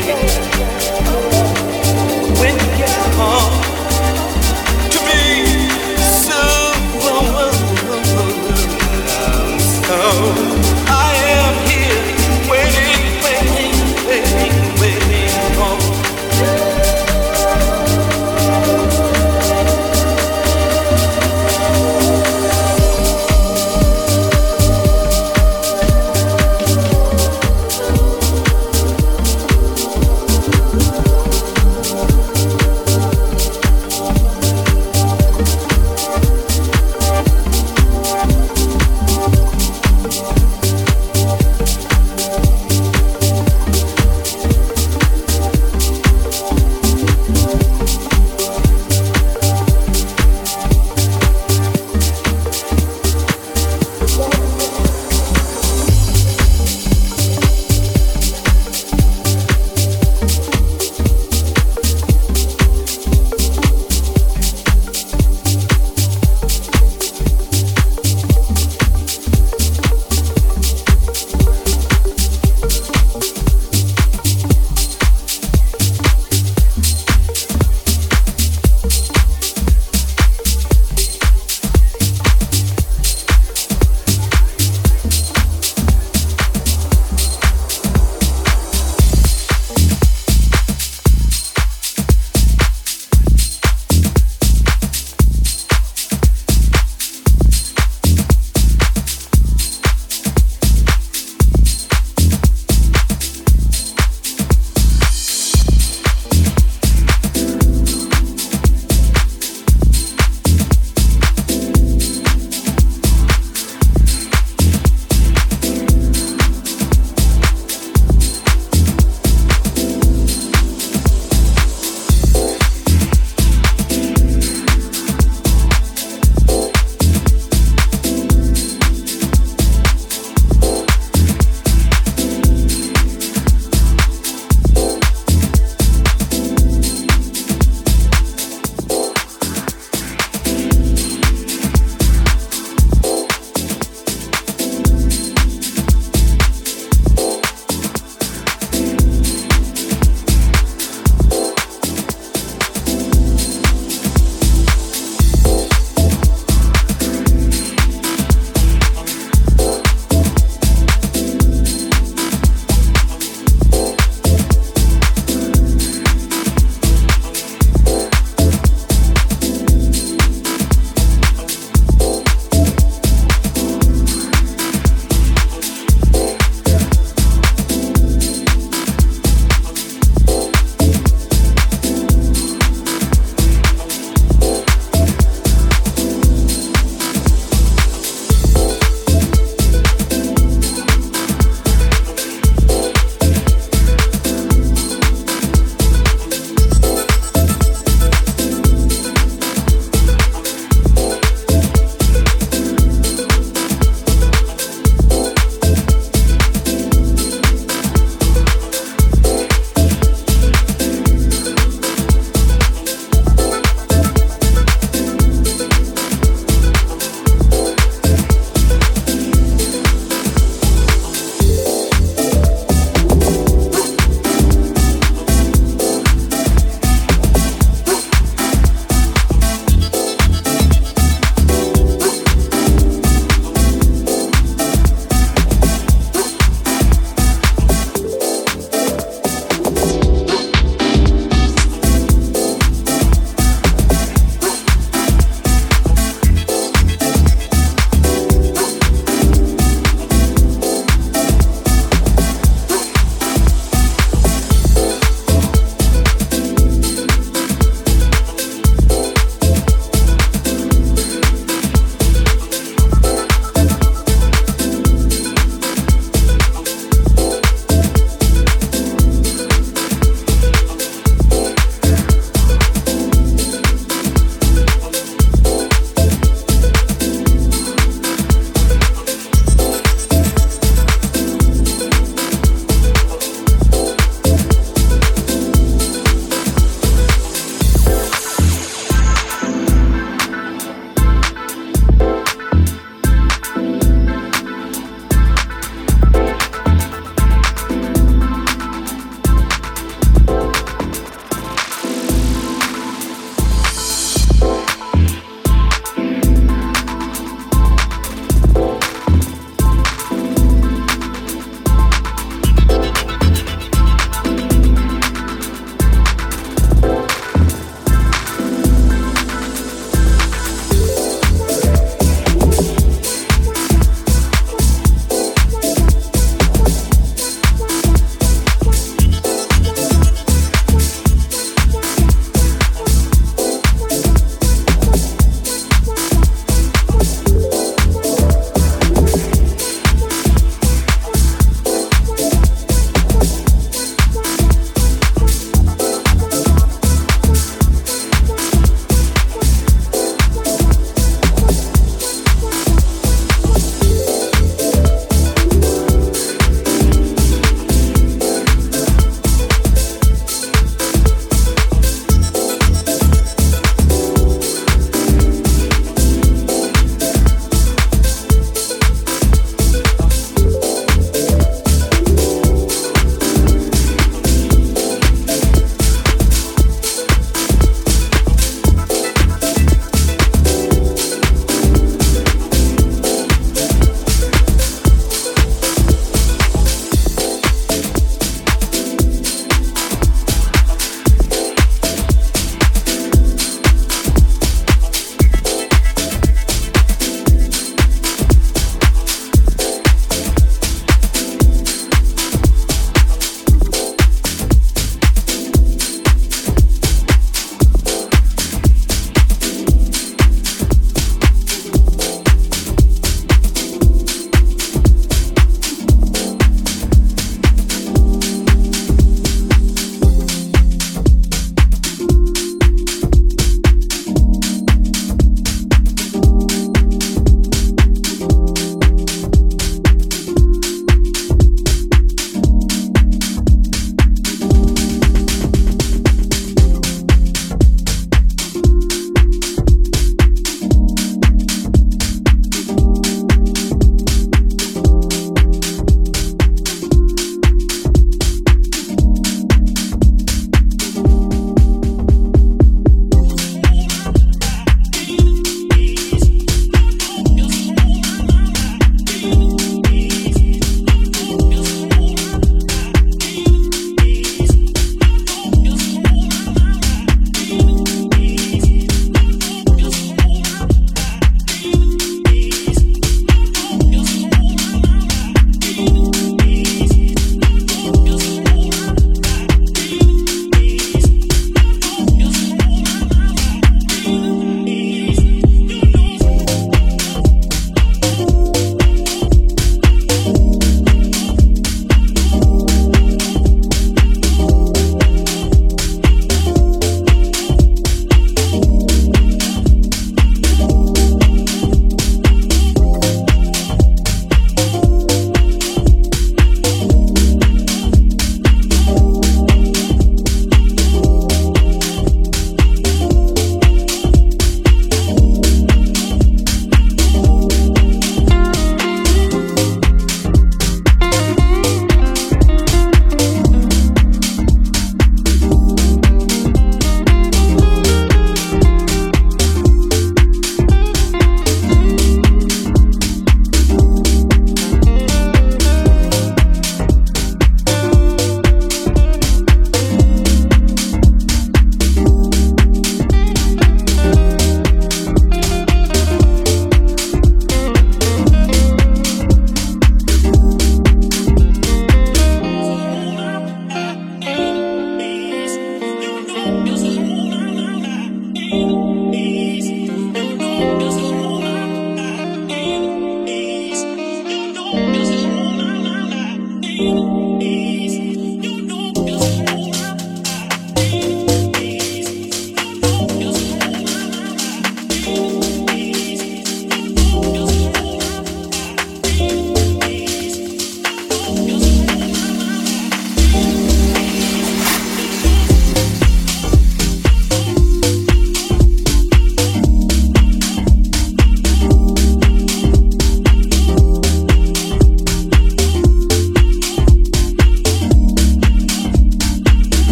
Yeah.